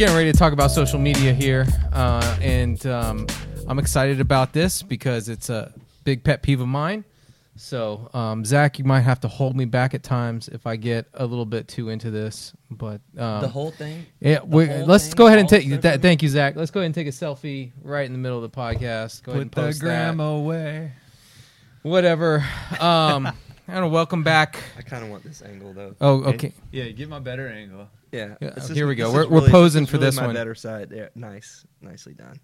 Getting ready to talk about social media here, uh, and um, I'm excited about this because it's a big pet peeve of mine. So, um, Zac, you might have to hold me back at times if I get a little bit too into this. But um, The whole thing. yeah, whole let's thing, go ahead and take. that. Thank you, Zac. Let's go ahead and take a selfie right in the middle of the podcast. Go ahead and Put the post gram that. away. Whatever. Um, I don't know. Welcome back. I kind of want this angle though. Oh, okay. Yeah, get my better angle. Yeah. Yeah, this here we go. We're- is we're really- posing is for really this my one. better side there. Nice, nicely done.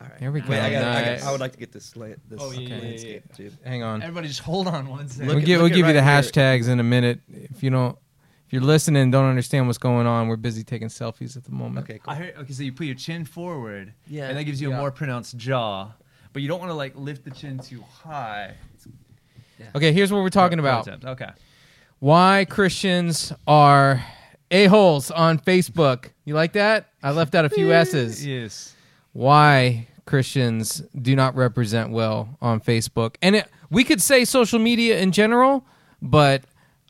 All right. Here we go. Wait, I, got, I, Nice. got, I would like to get this la- this Oh, yeah, yeah, yeah, landscape too. Hang on. Everybody, just hold on one second. Look we'll at- give, we'll look at give you the right here. hashtags in a minute. If you don't, if you're listening and don't understand what's going on, we're busy taking selfies at the moment. Okay, cool. I heard. Okay, so you put your chin forward. Yeah. And that gives you Yeah. a more pronounced jaw, but you don't want to like lift the chin too high. Okay, here's what we're talking about. Okay. Why Christians are a-holes on Facebook. You like that? I left out a few S's. Yes. Why Christians do not represent well on Facebook. And it, we could say social media in general, but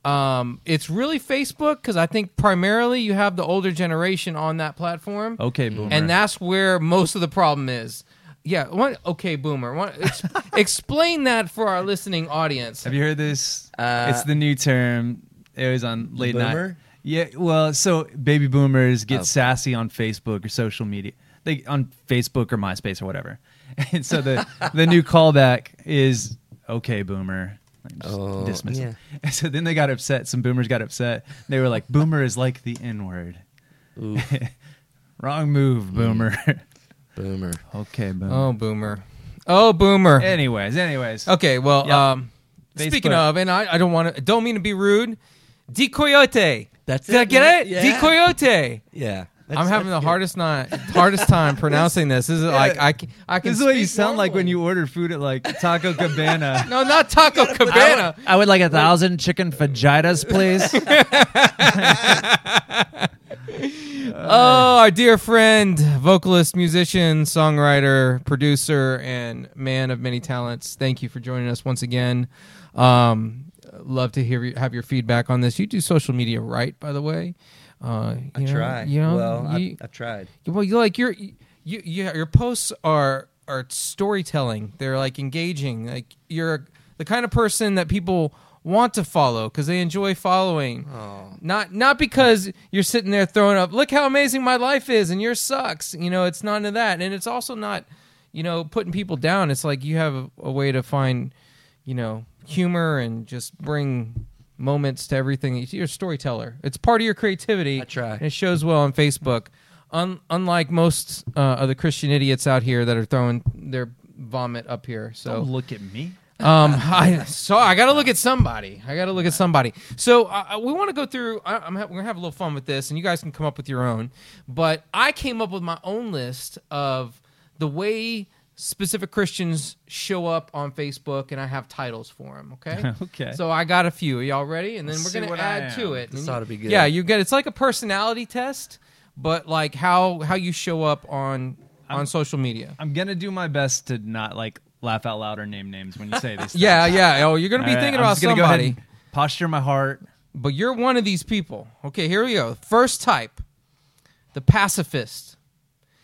um, it's really Facebook because I think primarily you have the older generation on that platform. Okay, boomer. and that's where most of the problem is. Yeah, what, okay, boomer. What, ex- explain that for our listening audience. Have you heard this? Uh, it's the new term. It was on late boomer? night. Yeah, well, so baby boomers get Oh. sassy on Facebook or social media. They on Facebook or MySpace or whatever. And so the the new callback is okay, boomer. Like, just Oh, dismiss it. yeah. And so then they got upset. Some boomers got upset. They were like, "Boomer is like the N word." Oof, Wrong move, boomer. boomer. okay, boomer. Oh, boomer. Oh, boomer. Anyways, anyways. Okay, well, Yeah. um, speaking Facebook. of, and I, I don't want to, don't mean to be rude. Decoyote. That's Did I it, get it? Yeah. Decoyote. Yeah. I'm having the good. hardest not hardest time pronouncing this. This is like I can, I can This is what you speak sound like when you order food at like Taco Cabana. No, not Taco Cabana. I would like a thousand chicken fajitas, please. Oh, our dear friend, vocalist, musician, songwriter, producer, and man of many talents. Thank you for joining us once again. Um, love to hear you have your feedback on this. You do social media right, by the way. Uh, I know, try. You know, well, you, I, I tried. well, you like your you, you your posts are are storytelling. They're like engaging. Like you're the kind of person that people want to follow because they enjoy following. Oh. Not not because you're sitting there throwing up, look how amazing my life is and yours sucks. You know, it's none of that. And it's also not, you know, putting people down. It's like you have a, a way to find, you know, humor and just bring moments to everything. You're a storyteller. It's part of your creativity. I try. And it shows well on Facebook. Un- unlike most uh, of the Christian idiots out here that are throwing their vomit up here. So Don't look at me. um, I so I got to look at somebody. I got to look at somebody. So uh, we want to go through. I, I'm ha- we're gonna have a little fun with this, and you guys can come up with your own. But I came up with my own list of the way specific Christians show up on Facebook, and I have titles for them. Okay. Okay. So I got a few. Are y'all ready? And then Let's we're gonna add to it. This And ought to be good. Yeah, you get. It's like a personality test, but like how how you show up on on social media. I'm gonna do my best to not like laugh out loud or name names when you say these. Yeah, yeah. Oh, you're gonna be All right, thinking I'm about just gonna go ahead somebody. and posture my heart. But you're one of these people. Okay, here we go. First type the pacifist.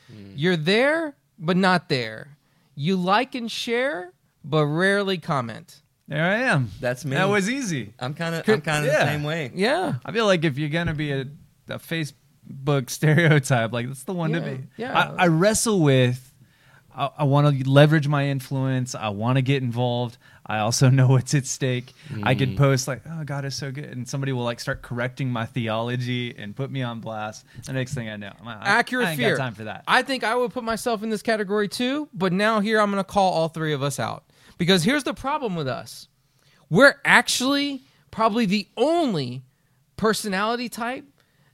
Hmm. You're there, but not there. You like and share, but rarely comment. There I am. That's me. That was easy. I'm kind of I'm kind of yeah. the same way. Yeah. I feel like if you're gonna be a, a Facebook stereotype, like that's the one Yeah, to be. yeah. I, I wrestle with. I, I want to leverage my influence. I want to get involved. I also know what's at stake. I Mm. could post like, "Oh, God is so good," and somebody will like start correcting my theology and put me on blast. The next thing I know, I'm I- Accurate I ain't fear. got time for that. I think I would put myself in this category too, but now here I'm going to call all three of us out. Because here's the problem with us we're actually probably the only personality type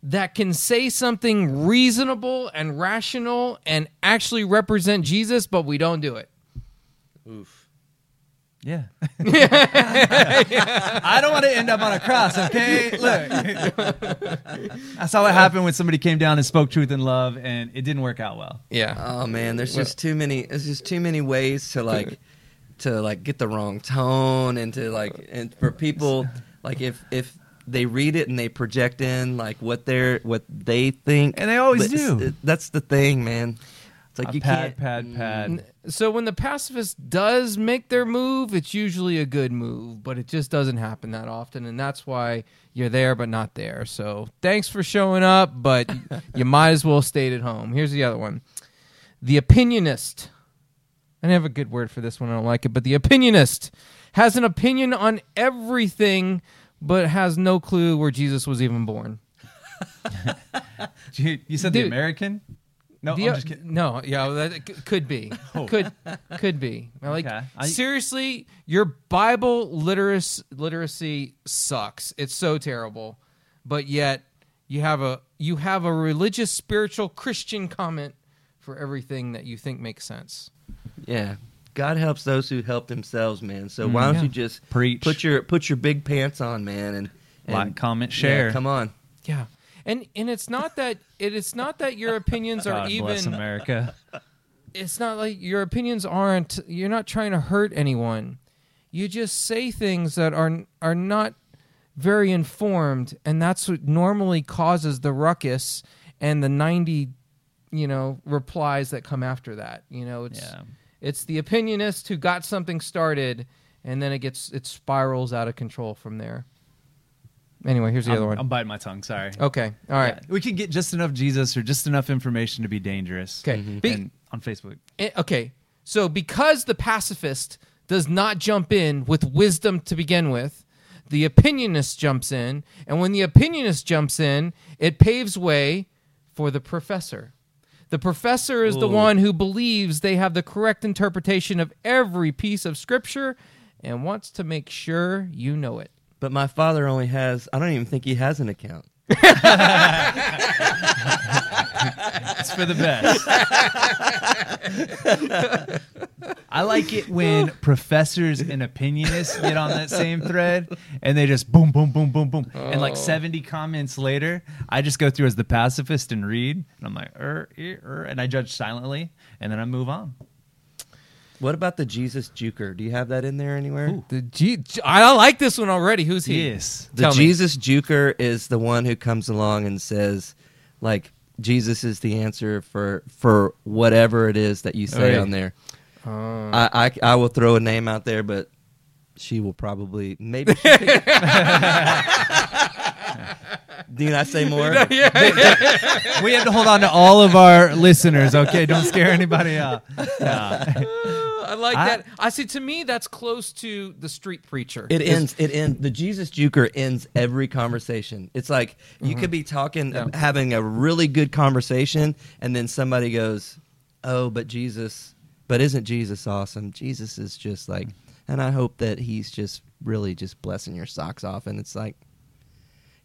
that can say something reasonable and rational and actually represent Jesus, but we don't do it. Oof. Yeah. I don't want to end up on a cross, okay? Look. I saw what happened when somebody came down and spoke truth in love and it didn't work out well. Yeah. Oh man, there's just too many. There's just too many ways to like, to like get the wrong tone and to like, and for people like if if they read it and they project in like what they're what they think, And they always but do. That's the thing, man. It's like A you pad, can't pad, pad. So when the pacifist does make their move, it's usually a good move, but it just doesn't happen that often, and that's why you're there but not there. So thanks for showing up, but you might as well stayed at home. Here's the other one: the opinionist. I didn't have a good word for this one. I don't like it, but the opinionist has an opinion on everything, but has no clue where Jesus was even born. You, you said the Dude. American? No, The- I'm just kidding. No, yeah, that c- could be, oh. could could be. Like Okay. I- seriously, your Bible literacy literacy sucks. It's so terrible, but yet you have a you have a religious, spiritual, Christian comment for everything that you think makes sense. Yeah. God helps those who help themselves, man. So mm, why don't Yeah. you just Preach. put your put your big pants on, man, and, and Like, comment, yeah, share. come on. Yeah, and and it's not that it, it's not that your opinions are God bless even America. it's not like your opinions aren't you're not trying to hurt anyone you just say things that are are not very informed and that's what normally causes the ruckus and the 90 you know replies that come after that you know it's Yeah. it's the opinionist who got something started and then it gets it spirals out of control from there anyway here's the other I'm, one I'm biting my tongue. Sorry. okay all right Yeah, we can get just enough Jesus or just enough information to be dangerous. Okay. Be- And on Facebook. Eh, okay, so because the pacifist does not jump in with wisdom to begin with, the opinionist jumps in, and when the opinionist jumps in, it paves way for the professor. The professor is the one who believes they have the correct interpretation of every piece of scripture and wants to make sure you know it. But my father only has. I don't even think he has an account. It's for the best. I like it when professors and opinionists get on that same thread and they just boom, boom, boom, boom, boom. And like 70 comments later, I just go through as the pacifist and read. And I'm like, er, er, er, and I judge silently. And then I move on. What about the Jesus Juker? Do you have that in there anywhere? The G- I like this one already. Who's he? Yes. The Tell me. Jesus Juker is the one who comes along and says, like, Jesus is the answer for for whatever it is that you say Right. on there. Oh. I, I I will throw a name out there, but she will probably maybe. She Need I say more? we have to hold on to all of our listeners, okay? Don't scare anybody out. Nah. I like I- that. I see. To me, that's close to the street preacher. It ends. It ends. The Jesus Juker ends every conversation. It's like you could mm-hmm. be talking, Yeah. having a really good conversation, and then somebody goes, "Oh, but Jesus, but isn't Jesus awesome? Jesus is just like." And I hope that he's just really just blessing your socks off. And it's like,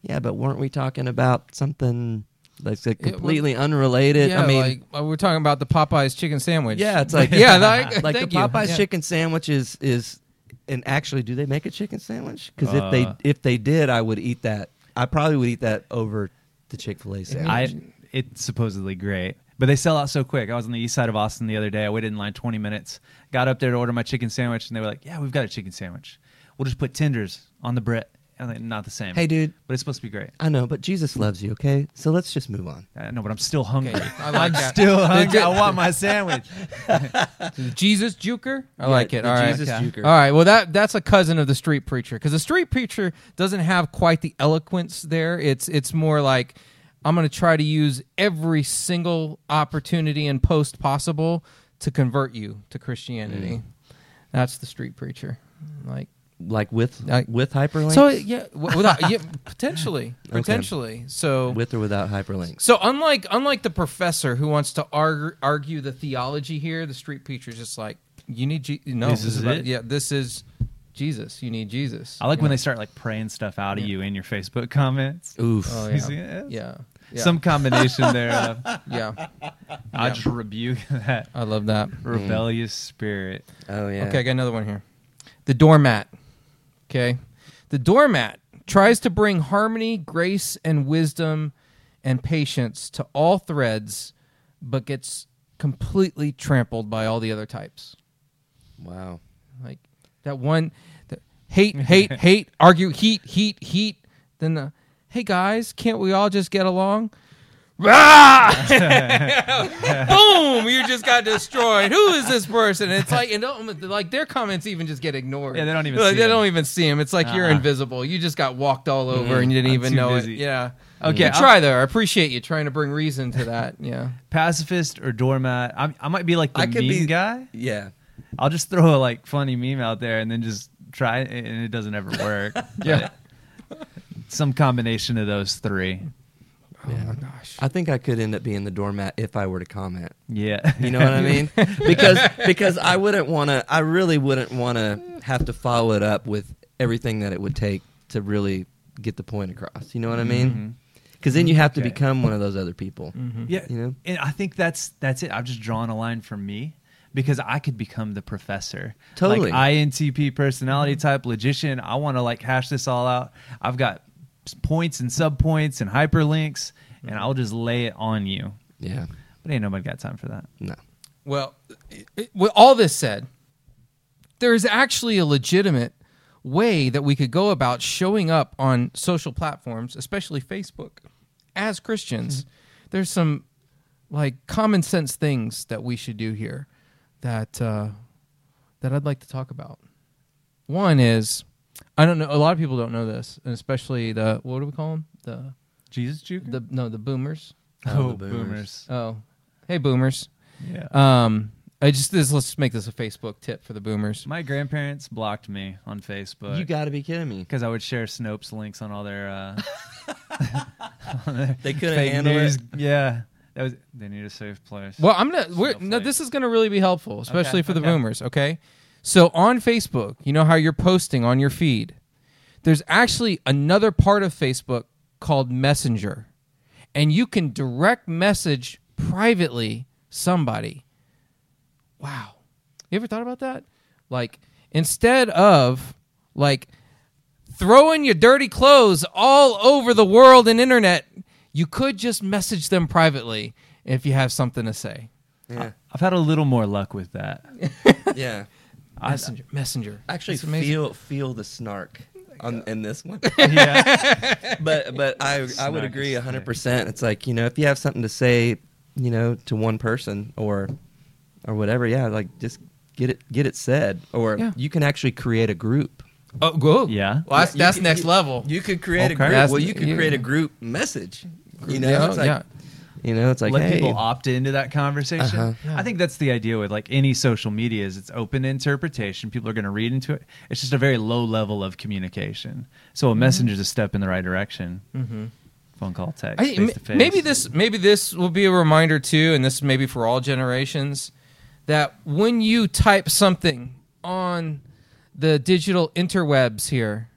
yeah, but weren't we talking about something that's like Yeah, well, completely unrelated? Yeah, I mean, like uh, we're talking about the Popeyes chicken sandwich. yeah, it's like yeah, like, like the thank you. Popeyes Yeah. chicken sandwich is is and actually do they make a chicken sandwich? Because if they Uh. if they did, I would eat that. I probably would eat that over the Chick Fil A sandwich. I it's supposedly great, but they sell out so quick. I was on the east side of Austin the other day. I waited in line 20 minutes. Got up there to order my chicken sandwich, and they were like, "Yeah, we've got a chicken sandwich. We'll just put tenders on the bread." I'm "Not the same." hey, dude, but it's supposed to be great. I know, but Jesus loves you. Okay, so let's just move on. Uh, I know, but I'm still hungry. Okay, I like I'm that. still hungry. I want my sandwich. The Jesus Juker. I Yeah, like it. the All right. Jesus Okay. Juker. All right. Well, that that's a cousin of the street preacher because the street preacher doesn't have quite the eloquence there. It's it's more like I'm going to try to use every single opportunity and post possible to convert you to Christianity. Mm. That's the street preacher. Like Like with I- with hyperlinks. so, yeah. Without yeah, potentially, Okay. potentially. So with or without hyperlinks. So unlike unlike the professor who wants to argue, argue the theology here, the street preacher is just like you need G- no. This is about- it? Yeah, this is Jesus. You need Jesus. I like you when they start like praying stuff out of Yeah. you in your Facebook comments. Oof. Oh You yeah. see yeah. Yeah. Some combination thereof. yeah. I Yeah. just rebuke that I love that. rebellious spirit. Oh yeah. Okay, I got another one here. The doormat. Okay. The doormat tries to bring harmony, grace, and wisdom and patience to all threads, but gets completely trampled by all the other types. Wow. Like that one the hate, hate, hate, argue, heat, heat, heat. Then the hey guys, can't we all just get along? Rah! Boom! You just got destroyed. Who is this person? It's like, and don't, like their comments even just get ignored. Yeah, they don't even Like, see they don't even see them. It's like you're Uh-uh. invisible. You just got walked all over mm-hmm. and you didn't I'm even know busy. it. Yeah. Mm-hmm. Okay, Good I'll- try there. I appreciate you trying to bring reason to that. Yeah. Pacifist or doormat. I, I might be like the I could meme be- guy. Yeah. I'll just throw a like funny meme out there and then just try it, and it doesn't ever work. Yeah. Some combination of those three. Oh my gosh. I think I could end up being the doormat if I were to comment. Yeah. You know what I mean? Because because I wouldn't want to. I really wouldn't want to have to follow it up with everything that it would take to really get the point across. You know what I mean? Mm-hmm. Because then you have to Okay. become one of those other people. Mm-hmm. Yeah, You know? and I think that's that's it. I've just drawn a line for me because I could become the professor. Totally. like INTP personality type logician. I want to like hash this all out. I've got s- points and subpoints and hyperlinks, and I'll just lay it on you. Yeah. But ain't nobody got time for that. No. Well, it- it- with all this said, there is actually a legitimate way that we could go about showing up on social platforms, especially Facebook, as Christians. There's some like common sense things that we should do here that uh, that I'd like to talk about. One is I don't know. A lot of people don't know this, and especially the what do we call them? The Jesus Juker? the no the boomers. Oh, oh, the boomers. boomers. Oh, hey boomers. Yeah. Um, I just this let's make this a Facebook tip for the boomers. My grandparents blocked me on Facebook. you got to be kidding me. because I would share Snopes links on all their. Uh, They couldn't fake handle news. it. Yeah, that was. They need a safe place. Well, I'm gonna. We're, no, Snowflake. this is gonna really be helpful, especially Okay, for the okay. boomers. Okay, so on Facebook, you know how you're posting on your feed. There's actually another part of Facebook called Messenger, and you can direct message privately somebody. Wow, you ever thought about that? Like instead of like throwing your dirty clothes all over the world and internet, you could just message them privately if you have something to say. Yeah. I've had a little more luck with that. Yeah. Messenger, messenger. Actually, feel feel the snark on in this one. yeah, but but I I would agree is hundred percent. It's like you know if you have something to say, you know, to one person or or whatever, yeah, like just get it get it said. Or Yeah. you can actually create a group. Oh, whoa. Yeah. Well, that's, that's could- next you- level. You could create a group. That's- well, you could yeah. create a group message. You know, Yeah, it's like yeah. You know, it's like Let hey, people opt into that conversation. Uh-huh. Yeah. I think that's the idea with like any social media is it's open interpretation. People are going to read into it. It's just a very low level of communication. So a messenger is a step in the right direction. Mm-hmm. Phone call, text, I, face to face. maybe this maybe this will be a reminder too, and this may be for all generations, that when you type something on the digital interwebs here,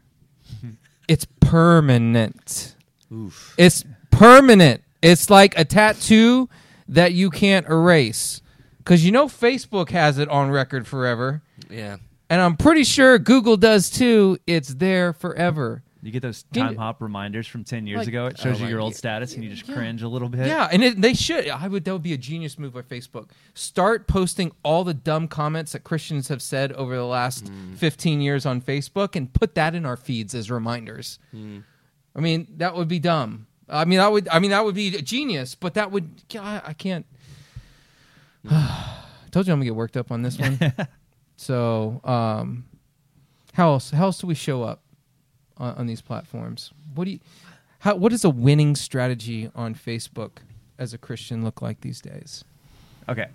it's permanent. oof. It's permanent. It's like a tattoo that you can't erase. Because you know Facebook has it on record forever. Yeah. And I'm pretty sure Google does too. It's there forever. You get those time hop reminders from ten years Like- ago. It shows Oh you my your old God. status, and you just Yeah. cringe a little bit. Yeah, and it, they should. I would. That would be a genius move by Facebook. Start posting all the dumb comments that Christians have said over the last mm. 15 years on Facebook, and put that in our feeds as reminders. Mm. I mean, that would be dumb. I mean, that would. I mean, that would be genius. But that would. I, I can't. told you I'm gonna get worked up on this one. so, um, how else? How else do we show up on, on these platforms? What do you? How? What does a winning strategy on Facebook as a Christian look like these days? Okay.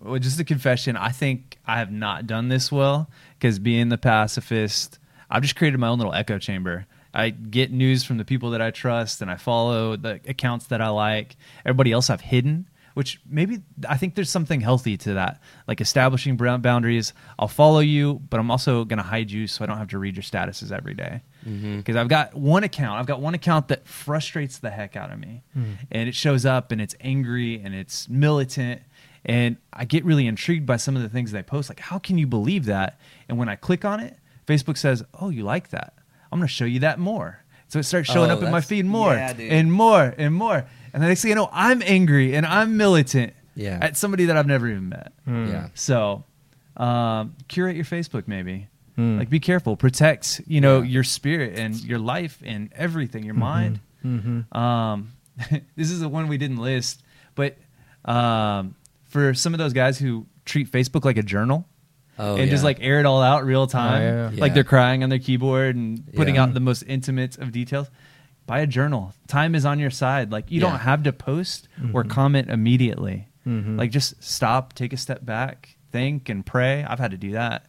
Well, just a confession. I think I have not done this well because being the pacifist, I've just created my own little echo chamber. I get news from the people that I trust and I follow the accounts that I like. Everybody else I've hidden, which maybe I think there's something healthy to that, like establishing boundaries. I'll follow you, but I'm also going to hide you so I don't have to read your statuses every day. Mm-hmm. Because I've got one account, I've got one account that frustrates the heck out of me, mm-hmm. and it shows up and it's angry and it's militant, and I get really intrigued by some of the things they post. Like, how can you believe that? And when I click on it, Facebook says, "Oh, you like that? I'm going to show you that more." So it starts showing Oh, up in my feed more yeah, and more and more. And the next thing you know, I'm angry and I'm militant Yeah. at somebody that I've never even met. Yeah. So um, curate your Facebook, maybe. Like, be careful. Protect, you know, Yeah. your spirit and your life and everything, your mind. Um, this is the one we didn't list, but um, for some of those guys who treat Facebook like a journal, Oh, and just like air it all out real time. yeah. Like Yeah. they're crying on their keyboard and putting Yeah. out the most intimate of details. Buy a journal. Time is on your side. Like you Yeah. don't have to post Mm-hmm. or comment immediately. Like just stop, take a step back, think and pray. I've had to do that.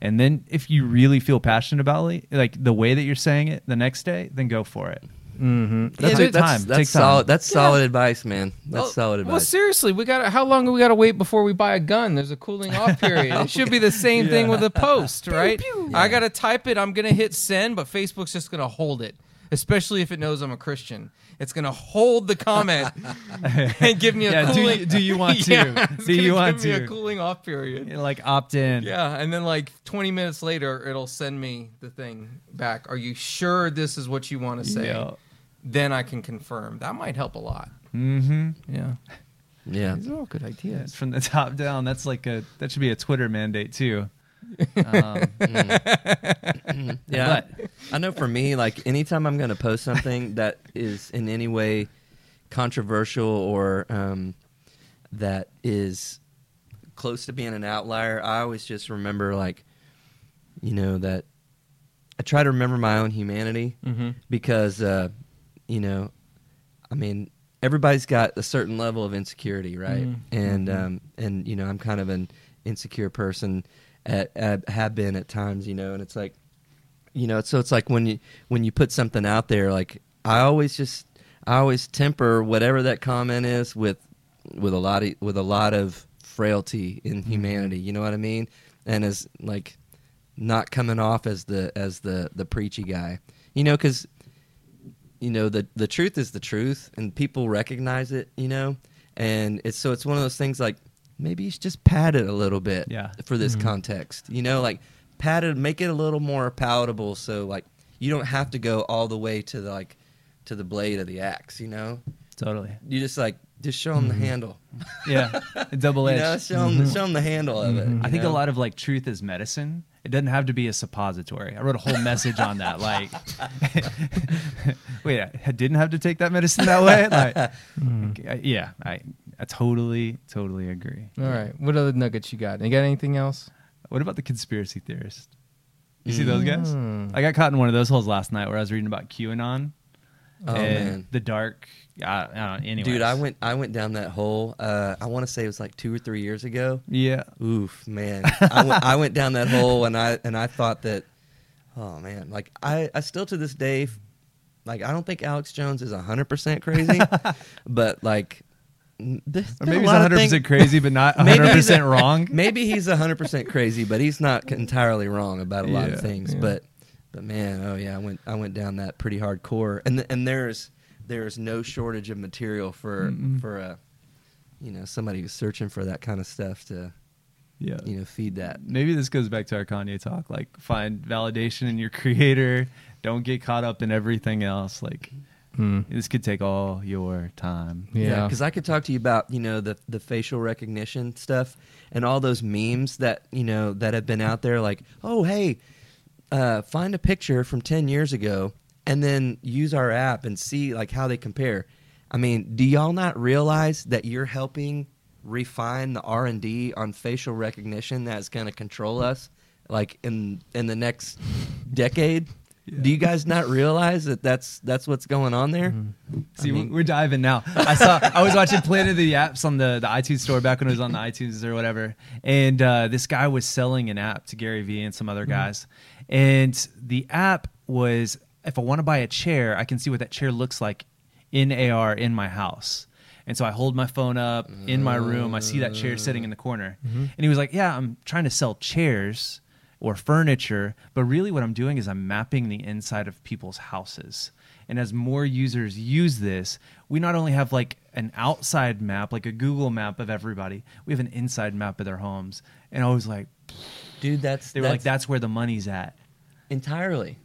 And then if you really feel passionate about it, like the way that you're saying it the next day, then go for it. Mm-hmm. That's Yeah, that's, time. That's Take time. solid. That's solid advice, man. That's Well- solid advice. Well, seriously, we got how long do we got to wait before we buy a gun? There's a cooling off period. it should be the same thing with a post, right? I got to type it. I'm gonna hit send, but Facebook's just gonna hold it, especially if it knows I'm a Christian. It's gonna hold the comment and give me a Yeah, do cooling. you- do you want to? Yeah, Do you gonna want give me to? a cooling off period? You know, like opt in. Yeah, and then like 20 minutes later, it'll send me the thing back. Are you sure this is what you want to say? Yeah. Then I can confirm. That might help a lot. Mm-hmm. Yeah, yeah. these are all good ideas. from the top down. That's like a that should be a Twitter mandate too. Um, Yeah, I know for me, like anytime I'm going to post something that is in any way controversial or um, that is close to being an outlier, I always just remember, like, you know, that I try to remember my own humanity Mm-hmm. because, uh, you know, I mean, everybody's got a certain level of insecurity, right? Mhm. And um, and you know, I'm kind of an insecure person. At, at, have been at times, you know, and it's like, you know, so it's like when you when you put something out there, like I always just I always temper whatever that comment is with with a lot of with a lot of frailty in humanity. You know what I mean? And as like not coming off as the as the the preachy guy, you know, because you know the the truth is the truth, and people recognize it. You know, and it's so it's one of those things like maybe you should just pad it a little bit Yeah. for this mm-hmm. context. You know, like pad it, make it a little more palatable, so like you don't have to go all the way to the like to the blade of the axe. You know, totally. you just like just show them the mm-hmm. handle. Yeah. Double You edged. know, show them mm-hmm. show them the handle of it. Mm-hmm. I think know? a lot of like truth is medicine. It doesn't have to be a suppository. I wrote a whole message on that. Like, wait, I didn't have to take that medicine that way. Like, yeah, I, I totally, totally agree. All right. What other nuggets you got? You got anything else? What about the conspiracy theorist? You see those guys? Mm. I got caught in one of those holes last night where I was reading about QAnon Oh, man. the dark. I, I don't know. Anyways. Dude, I went I went down that hole. Uh, I want to say it was like two or three years ago. Yeah. Oof, man. I went, I went down that hole and I and I thought that, oh man, like I, I still to this day, like I don't think Alex Jones is hundred percent crazy, but like, there's Or maybe he's lot of 100 things- percent crazy, but not Maybe 100 he's percent wrong. Maybe he's hundred percent crazy, but he's not entirely wrong about a lot Yeah, of things. yeah. But but man, oh yeah, I went I went down that pretty hardcore, and th- and there's there's no shortage of material for Mm-mm. for a you know somebody who's searching for that kind of stuff to Yeah. you know feed that. Maybe this goes back to our Kanye talk. Like, find validation in your creator. Don't get caught up in everything else. Like, Hmm. this could take all your time. Yeah. because I could talk to you about you know the the facial recognition stuff and all those memes that you know that have been out there. Like, oh hey, uh, find a picture from ten years ago and then use our app and see like how they compare. I mean, do y'all not realize that you're helping refine the R and D on facial recognition that's going to control us like in in the next decade? Do you guys not realize that that's that's what's going on there? Mm-hmm. See, I mean- we're diving now. I saw. I was watching Planet of the Apps on the, the iTunes store back when it was on the iTunes or whatever, and uh, this guy was selling an app to Gary Vee and some other mm-hmm. guys, and the app was if I want to buy a chair, I can see what that chair looks like in AR in my house. And so I hold my phone up in my room. I see that chair sitting in the corner. Mm-hmm. And he was like, Yeah, I'm trying to sell chairs or furniture, but really what I'm doing is I'm mapping the inside of people's houses. And as more users use this, we not only have like an outside map, like a Google map of everybody, we have an inside map of their homes. And I was like, dude. That's they were like, That's where the money's at. entirely,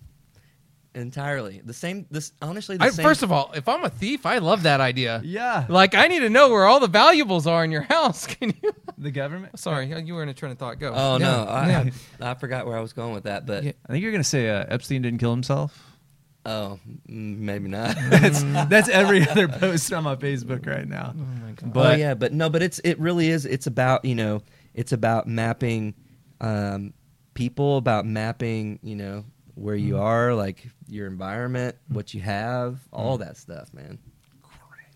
entirely the same. This honestly, the I, same. first of all, if I'm a thief, I love that idea. Yeah. Like I need to know where all the valuables are in your house. Can you? The government? Sorry, you were in a train of thought. Go. oh Yeah, no, I, yeah. I I forgot where I was going with that, but Yeah. I think you're gonna say uh, Epstein didn't kill himself. oh, maybe not. That's that's every other post on my Facebook right now. Oh my God. But oh yeah, but no, but it's it really is. It's about you know, it's about mapping um, people, about mapping you know where you mm. are, like your environment, mm. what you have, all mm. that stuff, man.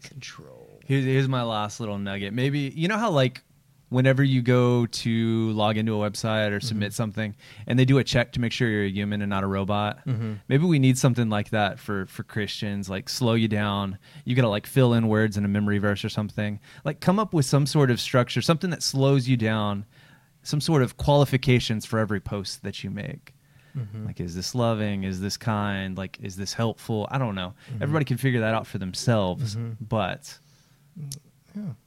Control. here's, here's my last little nugget. Maybe you know how like whenever you go to log into a website or submit mm-hmm. something, and they do a check to make sure you're a human and not a robot. Mm-hmm. Maybe we need something like that for for Christians. Like slow you down. You gotta like fill in words in a memory verse or something. Like come up with some sort of structure, something that slows you down. Some sort of qualifications for every post that you make. Mm-hmm. Like, is this loving? Is this kind? Like, is this helpful? I don't know. Mm-hmm. Everybody can figure that out for themselves. Mm-hmm. But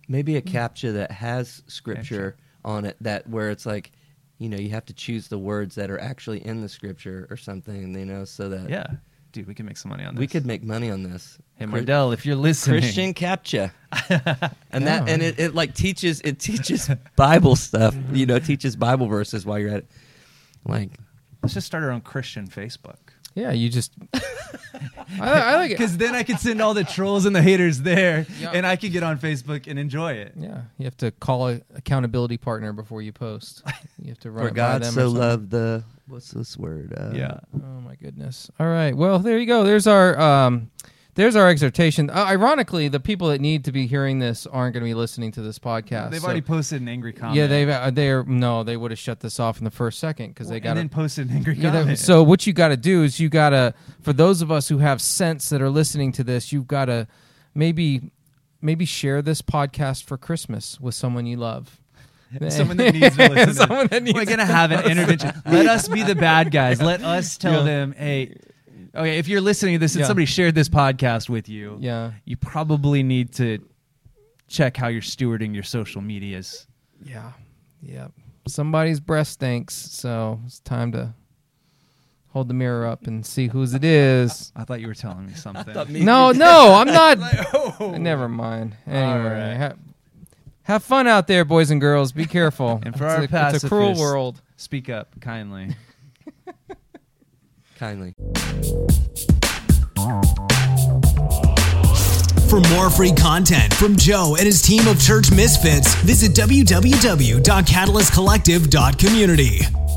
Maybe a mm. captcha that has scripture on it, that where it's like, you know, you have to choose the words that are actually in the scripture or something, you know, so that yeah, dude, we can make some money on this. we could make money on this. Hey, Chri- Mardell, if you're listening, Christian captcha, and that and it, it like teaches it teaches Bible stuff. You know, teaches Bible verses while you're at it. Like, let's just start our own Christian Facebook. Yeah, you just. I, I like it. Because then I could send all the trolls and the haters there, Yeah. and I could get on Facebook and enjoy it. Yeah, you have to call a accountability partner before you post. You have to run for it by God them or so something. loved the what's this word? Uh, Yeah. Oh my goodness. All right. Well, there you go. There's our um there's our exhortation. Uh, ironically, the people that need to be hearing this aren't going to be listening to this podcast. They've so- already posted an angry comment. Yeah, they've uh, they're no, they would have shut this off in the first second because they and got then posted an angry Yeah, comment. so what you got to do is you got to for those of us who have sense that are listening to this, you've got to maybe maybe share this podcast for Christmas with someone you love. Someone that needs to listen. to Someone this. that needs We're gonna have an intervention. Let us be the bad guys. Let us tell them, hey, okay, if you're listening to this and Yeah. somebody shared this podcast with you, Yeah. you probably need to check how you're stewarding your social medias. Yeah. Yep. Somebody's breast stinks, so it's time to hold the mirror up and see whose it is. I thought you were telling me something. No, no, I'm not. oh. Never mind. Anyway, right. ha- have fun out there, boys and girls. Be careful. And for it's our a, it's a cruel world. Speak up kindly. Kindly. For more free content from Joe and his team of church misfits, visit www.catalystcollective.community.